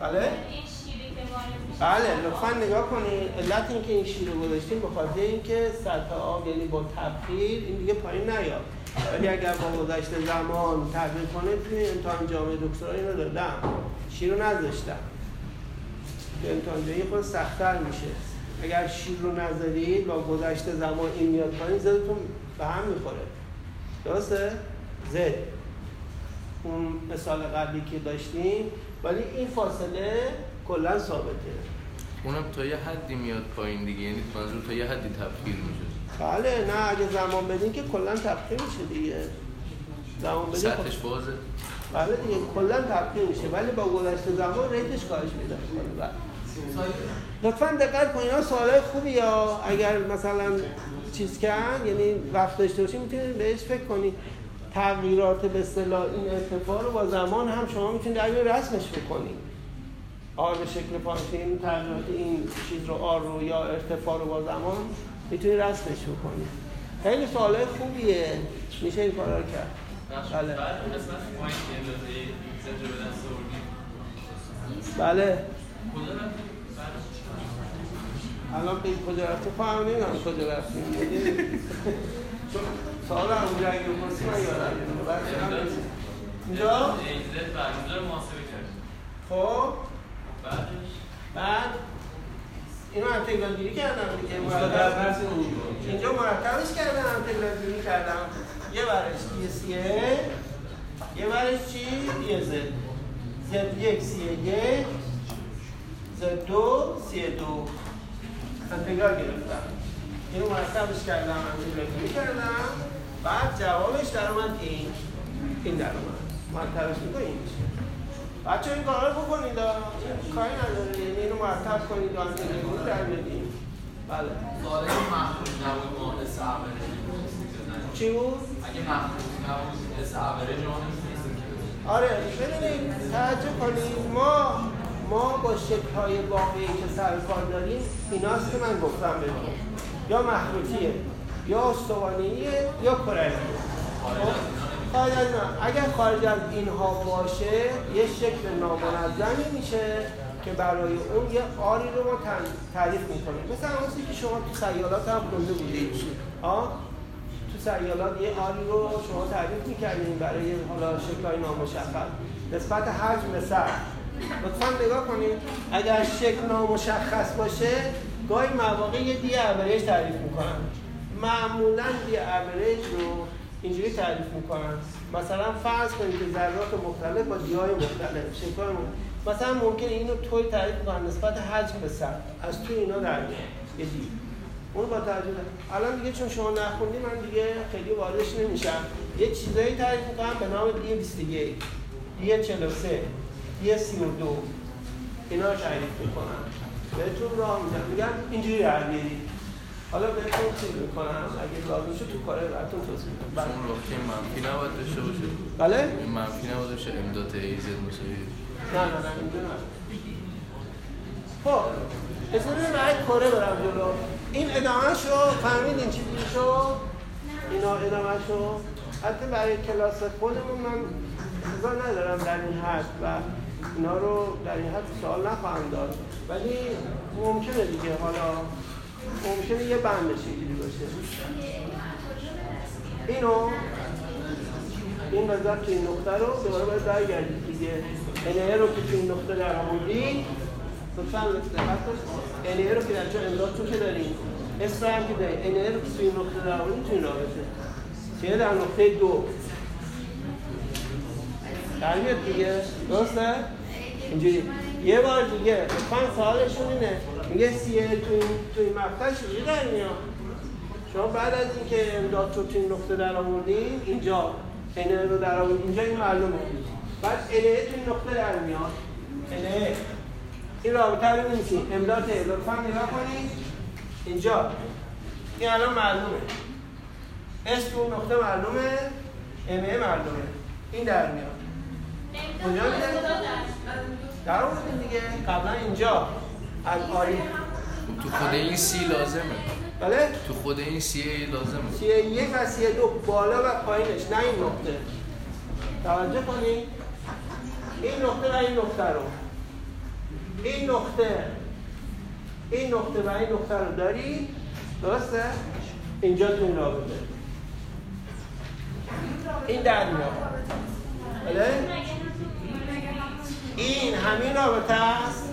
بله. این شیری که وارد میشه بله لطفا نگاه کنید علت اینکه این شیر رو گذاشتیم به خاطر اینکه سطح آب یعنی با تبخیر این دیگه پایین نیاد. ولی اگر با گذشته زمان تغییر کنه توی امتحان جامعه دکترا اینو دادم. شیر رو نذاشتم. به امتحان جامعه خود سختتر میشه. اگر شیر رو نذارید با گذشته زمان این میاد پایین زدتون به هم می‌خوره. درسته؟ زد. اون مثال قبلی که داشتیم ولی این فاصله کلا ثابته. اونم تا یه حدی میاد پایین دیگه یعنی منظور تا یه حدی تبخیر میشه. بله نه اگه زمان بدین که کلا تبخیر میشه دیگه. زمان بدین خب- سطحش بازه. بله دیگه کلا تبخیر میشه ولی با گذشت زمان ریتش کاهش میده. بله. لطفا دقت کنید اینا سوالای خوبی یا اگر مثلا چیز کردن یعنی وقت داشته باشین می‌تونید بهش فکر کنید تغییرات به اصطلاح این ارتفاع رو با زمان هم شما می‌تونید در رسمش بکنید آر به شکل پانتین تغییرات این چیز رو آر رو یا ارتفاع رو با زمان می‌تونید رسمش بکنید خیلی سوالای خوبیه. میشه این کارا رو کرد. بله. بعد اون قسمت پایین که اندازه زنجر به دست آوردیم بله کجا رفتیم؟ بعد الان به کجا رفته؟ فهم نمی‌دونم کجا رفتیم چون سوال هم اونجا اگه بپرسی من یادم. اینجا؟ خب؟ بعد؟ اینو هم تکرار گیری کردم دیگه. اینجا مرتبش کردم هم تکرار گیری کردم. یه برش یه سیه یه برش چی؟ یه زد. زد یک سیه یک. زد دو سیه دو. انتگرال گرفتم. اینو مرتبش کردم انتگرال کردم. بعد جوابش در اومد این این در اومد. مرتبش می‌کنه این میشه. بچه این کارا رو بکنید. این کاری نداره یعنی اینو مرتب کنید و انتگرال در بدیم بله. سوال اگه مخروط نبود S average چی بود؟ اگه مخروط نبود S average. آره ببینید توجه کنید. ما ما با شکل‌های واقعی که سر کار داریم ایناست که من گفتم بهتون یا مخروطیه یا استوانیه یا از اینا. اگر خارج از اینها باشه یه شکل نامنظمی میشه که برای اون یه آری رو ما تعریف می‌کنیم. مثلا اون که شما تو سیالات هم خونده بودید؟ تو سیالات یه آری رو شما تعریف می‌کردین برای حالا شکلهای نامشخص. نسبت حجم سر. لطفا نگاه کنید. اگر شکل نامشخص باشه گاهی مواقع یه دی اوریج تعریف می‌کنن. معمولا دی اوریج رو اینجوری تعریف می‌کنن. مثلا فرض کنید که ذرات مختلف با دیهای مختلف مختلف. مثلا ممکنه اینو طوری تعریف کنن نسبت حجم به سر. از تو اینا در یه دی. اون با الان دیگه چون شما نخوندی من دیگه خیلی واردش نمیشم. یه چیزایی تعریف می‌کنم به نام دی 21 دی 43 دی 32 اینا رو تعریف می‌کنم. بهتون راه میدم. میگم اینجوری در بیارید حالا بهتون چیز می‌کنم؟ اگه لازم شد تو کار براتون توضیح میدم. بله. راکه منفی نباید داشته باشه بله؟ این منفی نباید باشه. امداد ایزد مساوی. نه نه نه اینجا نه خب اجازه بعد کره برم جلو. این ادامه شو فهمیدین چی شو اینا ادامه شو حتی برای کلاس خودمون من انتظار ندارم در این حد. و اینا رو در این حد سوال نخواهم داد. ولی ممکنه دیگه. حالا ممکنه یه بند شکلی باشه. اینو این وضعیت تو این نقطه رو دوباره باید برگردید دیگه. NA رو که تو این نقطه در آوردی لطفا دقت NA رو که در جا امداد تو که داریم اس رو هم که داریم NA رو که تو این نقطه در آوردی تو این رابطه. چیه در نقطه دو. در میاد دیگه. درسته؟ اینجوری. یه بار دیگه. لطفا سوالشون اینه. میگه سیه تو این تو این مقطع چجوری در میاد؟ شما بعد از اینکه امداد رو تو این نقطه در آوردین اینجا انه رو در آوردین اینجا این معلومه. بعد انه تو این نقطه در میاد. انه این رابطه رو می‌نویسین امداد لطفا نگاه کنید اینجا. این الان معلومه. اس تو اون نقطه معلومه. انه معلومه. این در میاد. کجا در آوردین دیگه. قبلا اینجا. از آری تو خود این سی لازمه. بله؟ تو خود این سی لازمه. سیه یک و سیه دو بالا و پایینش. نه این نقطه. توجه کنید این نقطه و این نقطه رو. این نقطه. این نقطه و این نقطه رو دارید درسته؟ اینجا تو رابطه. این در میاد. بله؟ این همین رابطه است؟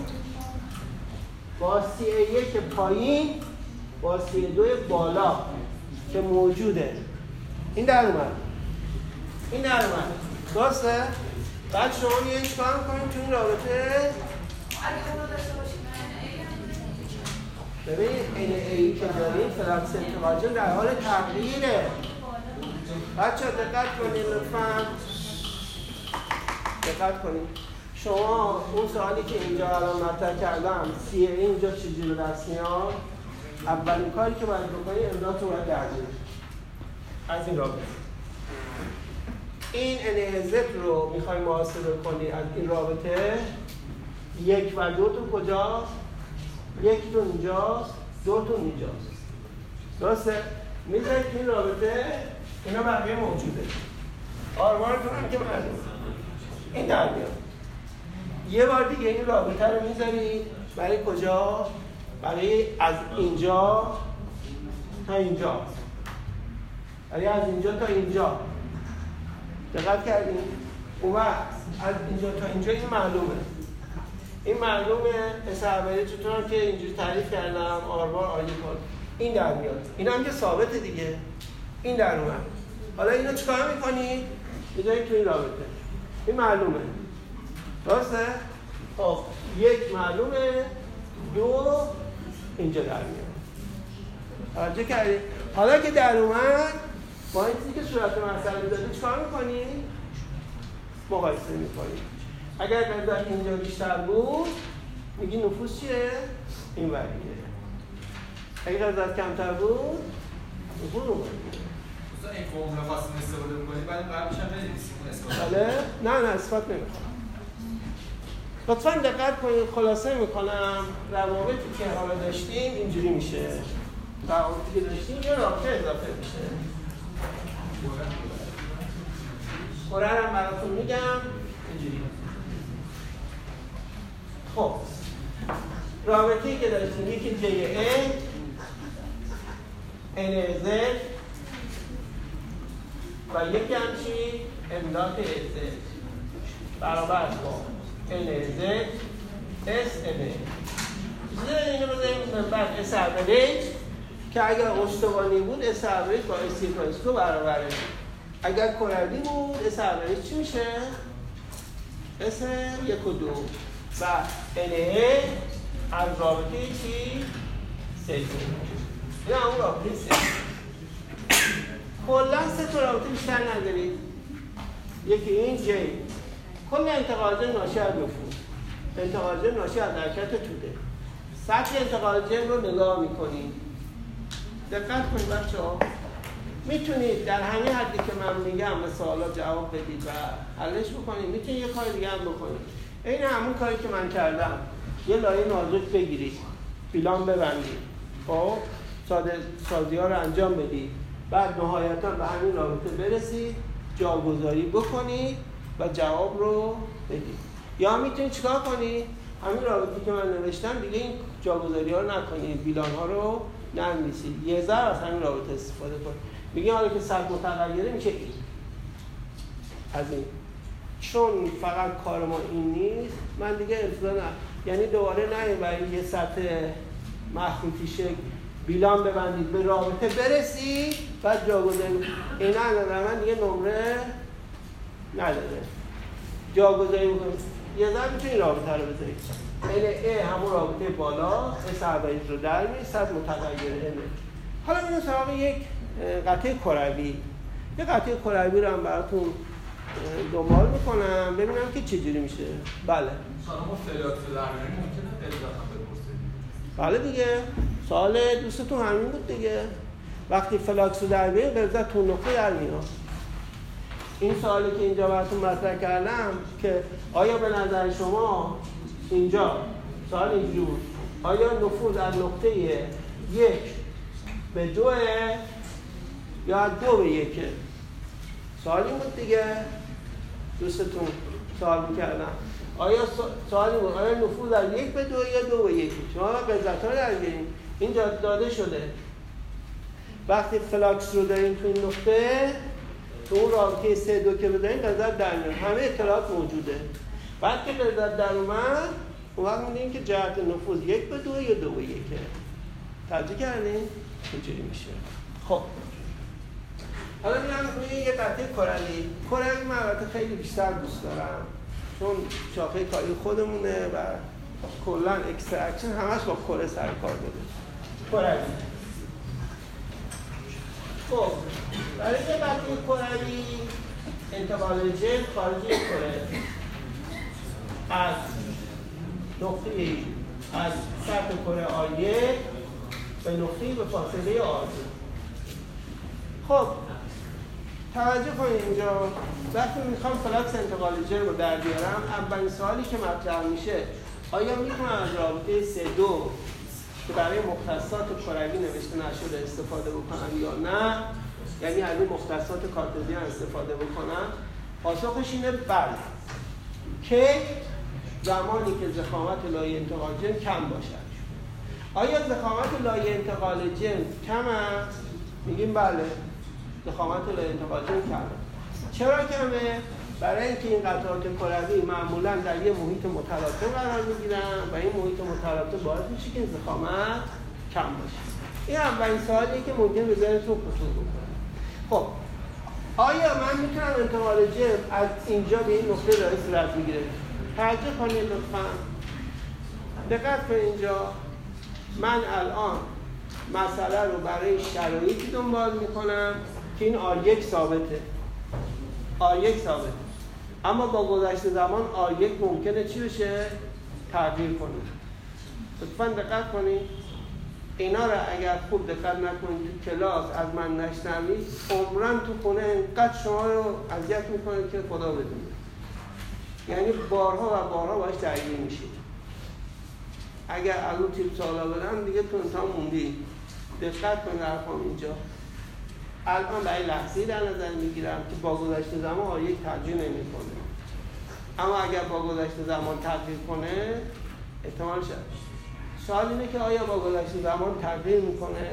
با سیه یک پایین با سی دو بالا که موجوده. این در اومد. این در اومد. درسته؟ بعد شما یه چیکار می‌کنید تو این رابطه. ببین این ای که داریم فلکس انتقاجم در حال تغییره. بچه دقت کنید لطفا. دقت کنید. شما اون سوالی که اینجا الان مطرح کردم سی اینجا چیزی رو دست میاد؟ اولین کاری که باید بکنی امضا تو باید درجه از این رابطه. این انهزت رو می‌خوای محاسبه کنی از این رابطه یک و دو تو کجا؟ یک تو اینجاست دو تو اینجاست. درسته؟ می‌ذارید این رابطه اینا بقیه موجوده. آرمانتون هم که معلوم این در میاد. یه بار دیگه این رابطه رو می‌ذارید برای کجا؟ برای از اینجا تا اینجا. برای از اینجا تا اینجا. دقت کردیم اون وقت از اینجا تا اینجا این معلومه. این معلومه. اسعبری چطور که اینجوری تعریف کردم. آربار آلی کن این در میاد. این هم که ثابته دیگه. این در اومد. حالا اینو چیکار می‌کنی؟ می‌ذارید تو این رابطه. این معلومه درسته؟ خب یک معلومه دو اینجا در میاد توجه کردید حالا که در اومد با این چیزی که صورت مسئله داده چیکار می‌کنی؟ مقایسه می‌کنی اگر قدرت اینجا بیشتر بود میگی نفوذ چیه؟ این وریه اگر قدرت کمتر بود اون وریه مثلا این بله؟ نه نه اثبات نمی‌خوام لطفا دقت کنید خلاصه می‌کنم. روابطی که حالا داشتیم اینجوری میشه. روابطی که داشتیم یه رابطه اضافه میشه. قرآن هم براتون میگم. اینجوری. خب. رابطی که داشتیم یکی جی ان زد و یکی هم چی؟ املاک زد برابر با اس ان زد اینو بذاریم بعد اوریج که اگر اشتبانی بود اس با اس فرانسیسکو برابره. اگر کروی بود اس چی میشه؟ اس یک و دو. و NA از رابطه چی؟ سه. این همون رابطه سه. کلا سه تا رابطه بیشتر ندارید. یکی این جی. کل انتقال ناشی از نفوذ انتقال ناشی از حرکت توده. سطح انتقال جن رو نگاه می‌کنید دقت کنید بچه ها می‌تونید در همین حدی که من میگم به سوالا جواب بدید و حلش بکنید می‌تونید یه کار دیگه هم بکنید. این همون کاری که من کردم. یه لایه نازک بگیرید. فیلان ببندید. خب؟ ساده سازی ها رو انجام بدید. بعد نهایتا به همین رابطه برسید جاگذاری بکنید و جواب رو بدید. یا می‌تونید چیکار کنید؟ همین رابطه که من نوشتم دیگه این جاگذاری ها رو نکنید بیلان ها رو ننویسید یه ذره از همین رابطه استفاده کنید. میگه حالا که سطح متغیره میشه این. از این. چون فقط کار ما این نیست من دیگه نه. یعنی دوباره نه برای یه سطح مخروطی شکل بیلان ببندید به رابطه برسید. بعد جاگذاری این نه من دیگه نمره نداره. جاگذاری بکنید یه ذره می‌تونید رابطه رو بذارید این ای همون رابطه بالا اس رو در می صد متغیر حالا میریم سراغ یک قطعه کروی. یه قطعه کروی رو هم براتون دنبال می‌کنم. ببینم که چجوری میشه. بله. بله دیگه. سوال دوستتون همین بود دیگه. وقتی فلاکس رو در بیاریم قضا تو نقطه در میاد. این سوالی که اینجا براتون مطرح کردم که آیا به نظر شما اینجا سوال اینجور آیا نفوذ از نقطه یک به دوه یا از دو به یکه؟ سوال این بود دیگه. دوستتون سوال می‌کردم. آیا سوالی بود آیا نفوذ از یک به دو یا دو به یک شما غلظت ها در اینجا داده شده. وقتی flux رو داریم تو این نقطه تو اون رابطه سه دو که بداریم غلظت در میاد. همه اطلاعات موجوده. بعد که غلظت در اومد اون وقت که جهت نفوذ یک به دو یا دو به یکه. توجه کردین؟ اینجوری میشه. خب. حالا میرم روی یه قطعه کروی کروی من البته خیلی بیشتر دوست دارم. چون شاخه کاری خودمونه و کلا extraction همش با کره سر کار داره. کروی خب برای یه قطعه کروی انتقال جل خارج کره از نقطه از سطح کره آیه به نقطه به فاصله آرزو خب توجه کنید اینجا. وقتی می‌خوام فلکس انتقال جرم رو در بیارم اولین سوالی که مطرح میشه آیا می‌تونم از رابطه سه دو که برای مختصات کروی نوشته نشده استفاده بکنم یا نه یعنی از مختصات کارتزیان استفاده بکنم پاسخش اینه بله که زمانی که زخامت لایه انتقال جرم کم باشد آیا زخامت لایه انتقال جرم کم است؟ میگیم بله زخامت لایه انتقال جرم کمه چرا کمه؟ برای اینکه این قطعات کروی معمولا در یه محیط متلاطم قرار می‌گیرن و این محیط متلاطم باعث میشه که زخامت کم باشه. این اولین سوالیه که ممکن به ذهنتون خطور بکنه. خب آیا من می‌تونم انتقال جرم از اینجا به این نقطه رئیس صورت می‌گیره؟ توجه کنید لطفا. دقت کنید اینجا. من الان مسئله رو برای شرایطی دنبال می‌کنم که این آر یک ثابته. آر یک ثابته. اما با گذشت زمان آر یک ممکنه چی بشه؟ تغییر کنه. لطفا دقت کنید. اینا رو اگر خوب دقت نکنید کلاس از من نشنوید عمرن تو خونه انقدر شما رو اذیت می‌کنه که خدا بدونه. یعنی بارها و بارها باش درگیر میشید اگر از اون تیپ سوالا بدن دیگه تو امتحان موندی. دقت کنید حرفام اینجا. الان برای لحظه در نظر می‌گیرم که با گذشت زمان آر یک تغییر نمی‌کنه. اما اگر با گذشت زمان تغییر کنه احتمال شد. سوال اینه که آیا با گذشت زمان تغییر می‌کنه؟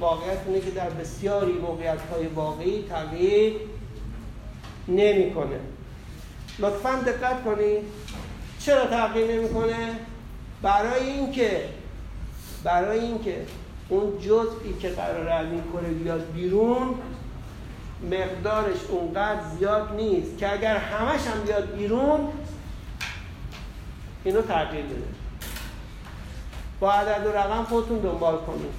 واقعیت اینه که در بسیاری موقعیت های واقعی تغییر نمی‌کنه. لطفا دقت کنید چرا تغییر نمی‌کنه؟ برای اینکه برای اینکه اون جزئی که قرار از این کره بیاد بیرون مقدارش اونقدر زیاد نیست که اگر همش هم بیاد بیرون اینو تغییر بده. با عدد و رقم خودتون دنبال کنید.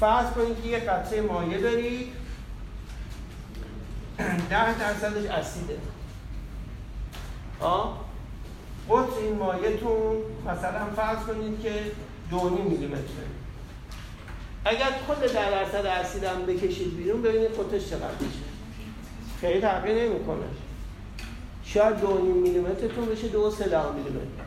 فرض کنید که یه قطعه مایع دارید ده درصدش اسیده. آه؟ قطر این مایعتون مثلا فرض کنید که دو میلیمتره. اگر کل در درصد اسید هم بکشید بیرون ببینید قطرش چقدر میشه. خیلی تغییر نمی‌کنه. شاید دو میلیمترتون بشه دو سه میلیمتر.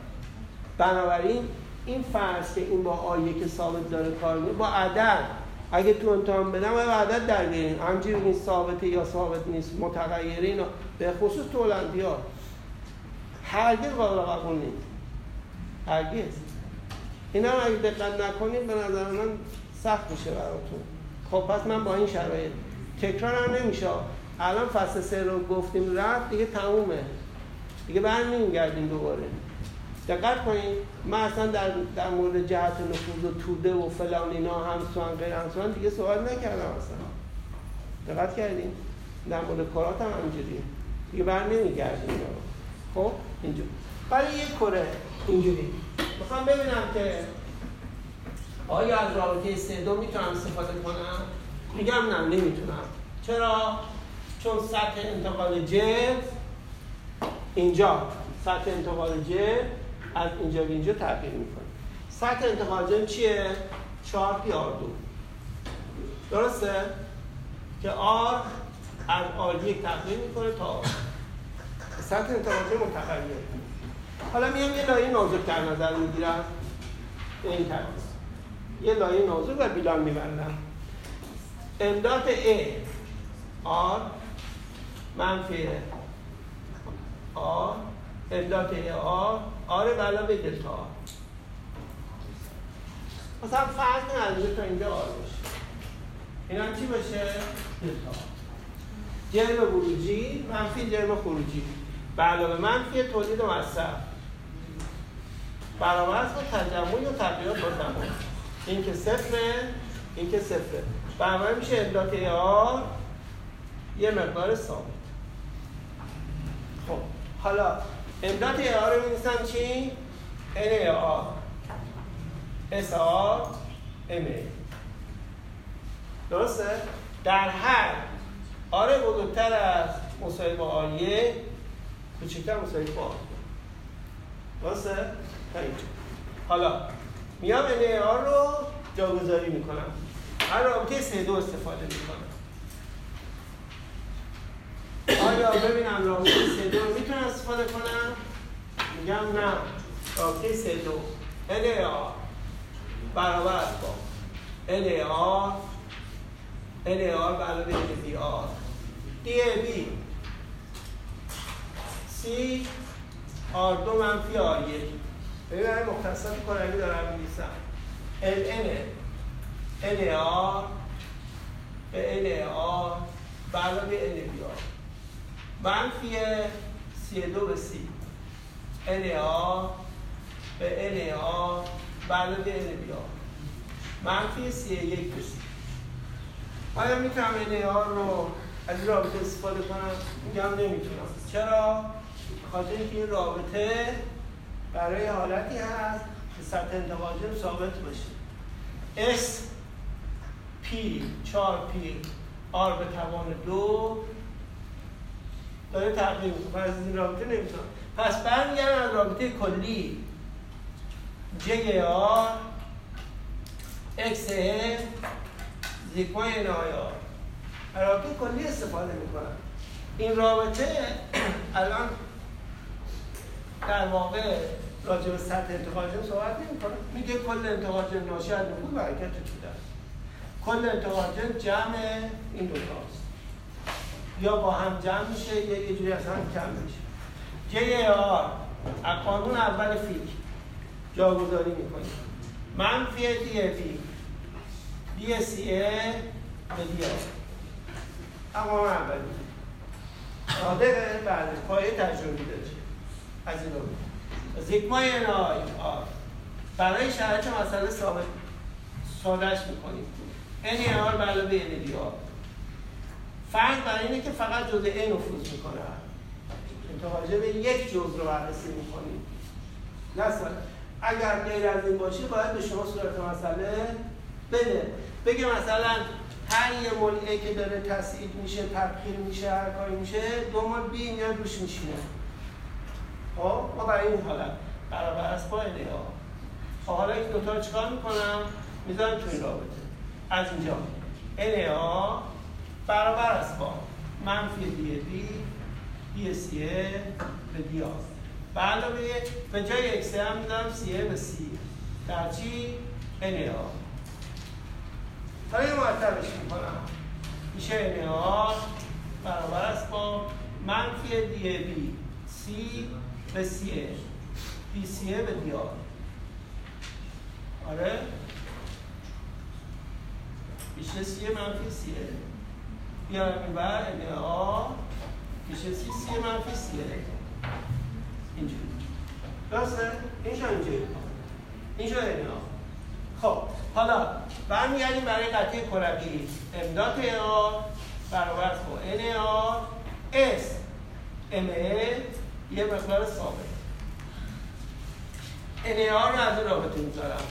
بنابراین این فرض که این با آیه که ثابت داره کار می‌کنه با عدد. اگه تو امتحان بدم با عدد در بیارین همجوری این ثابته یا ثابت نیست متغیره اینا. به خصوص تو المپیاد هرگز قابل قبول نیست. هرگز. اینا رو اگه دقت نکنید به نظر من سخت میشه براتون. خب پس من با این شرایط تکرار هم نمیشه. الان فصل سه رو گفتیم رفت دیگه تمومه. دیگه برنمیگردیم دوباره. دقت کنید من اصلا در, در مورد جهت نفوذ و توده و فلان اینا همسوان غیر همسوان دیگه سوال نکردم اصلا. دقت کردیم در مورد کارات هم همینجوری. دیگه بر نمیگردیم خب اینجور برای یک کره اینجوری. می‌خوام ببینم که آیا از رابطه دو می‌تونم استفاده کنم؟ میگم نه نمی‌تونم. چرا؟ چون سطح انتقال جرم اینجا سطح انتقال جرم از اینجا به اینجا تغییر می‌کنه. سطح انتقال جرم چیه؟ 4 پی آر دو. درسته؟ که آر از آر یک تغییر می‌کنه تا آر. سطح انتقال جرم متغیر. حالا میام یه لایه نازک در نظر می‌گیرم. این ترتیب. یه لایه نازک و بیلان میبندم. امداد A. آر منفی آر امداد A آر آر به علاوه دلتا آر مثلا فرض نداره تا اینجا آر باشه. این هم چی باشه؟ دلتا جرم ورودی منفی جرم خروجی. به علاوه منفی تولید مصرف برابر است با تجمع یا تغییرات با زمان این که صفره این که صفره برابر میشه امداد آر یه مقدار ثابت خب حالا امداد آر رو می‌نویسم چی؟ N ای آر S آر M ای درسته؟ در هر آر بزرگتر از مساوی با آریه کوچکتر مساوی با آر درسته؟ حالا میام ای آر رو جاگذاری می‌کنم. هر رابطه سه دو استفاده می‌کنم. آیا ببینم رابطه سه دو می‌تونم استفاده کنم؟ میگم نه. رابطه سه دو. آر برابر با. N آر N آر علاوه N بی آر D بی C آر دو منفی آر یک. ببین این مختصات کارمی دارم می‌نویسم. N N N آر به N آر به آر منفی سی دو به سی. N آر به N آر به آر منفی سی یک به سی. آیا می‌تونم آر رو از این رابطه استفاده کنم؟ میگم نمی‌تونم. چرا؟ خاطر اینکه این رابطه برای حالتی هست که سطح انتقاجم ثابت باشه. S P 4 P R به توان دو داره تغییر می‌کنه. از این رابطه نمی‌تونم پس برمیگردم از رابطه کلی. J آر X زیکوی نایار رابطه کلی استفاده می‌کنم. این رابطه الان در واقع راجع به سطح انتقاجم صحبت نمی‌کنه. میگه کل انتقاجم ناشی از نفوذ و حرکت توده کل انتقاجم جمع این دو تاست یا با هم جمع میشه یا یه جوری از هم کم میشه. جی آر از قانون اول فیک. جاگذاری می‌کنیم. منفی دی بی دی سی به دی آر اما اولی صادقه بله پایه تجربی داره از این رو زیگمای ان آی آر برای شرایط مسئله ثابت سادهش می‌کنیم. ان آر به ان دی آر فرق برای اینه که فقط جزء A نفوذ می‌کنه. متوجه به یک جزء رو بررسی می‌کنیم. مثلا اگر غیر از این باشه باید به شما صورت مسئله بده. بگه مثلا هر یه A که داره تسعید میشه تبخیر میشه هر کاری میشه دو مول B میاد روش میشینه. خب ما برای این حالت برابر است با ها. خب حالا این دوتا رو چکار می‌کنم؟ می‌ذارم توی رابطه. از اینجا. اله ها برابر است با منفی دی بی دی سی به دی به علاوه به جای اکس هم سی به سی در چی؟ ها حالا یه مرتبش می‌کنم. میشه اله ها برابر است با منفی دی بی سی به سیه بی سیه به دیار. آره. میشه سیه منفی سیه بیارم این بر ام آ. میشه سی سیه منفی سیه اینجوری. درسته؟ این شو اینجوری. این شو ام خب حالا برمیگردیم برای قطعه کروی امداد آ برابر با ان آ اس ام یه مقدار ثابت. NAR رو از این رابطه می‌ذارم.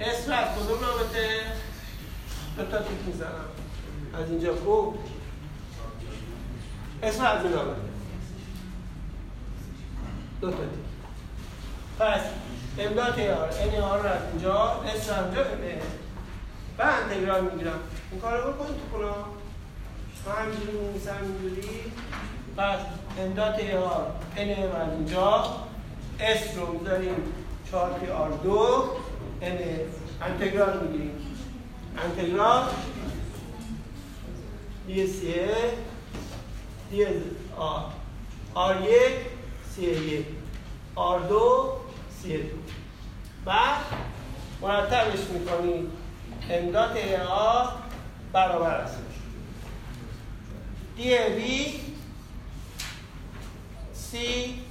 اسم از کدوم رابطه؟ دو تا تیک می‌زنم از اینجا خوب اسم از این رابطه. دو تا تیک پس امداد یار NAR رو از اینجا اسم از اینجا و انتگرال می‌گیرم. این کار رو بکنید تو کنم من همینجوری می‌نویسم اینجوری پس امداد آر ان از اینجا. اس رو می‌ذاریم. 4 پی آر دو. ان انتگرال می‌گیریم. انتگرال. دی سی دی آر آر یک سی یک. آر دو سی دو. بعد مرتبش می‌کنیم. امداد آر برابر است. دی بی سی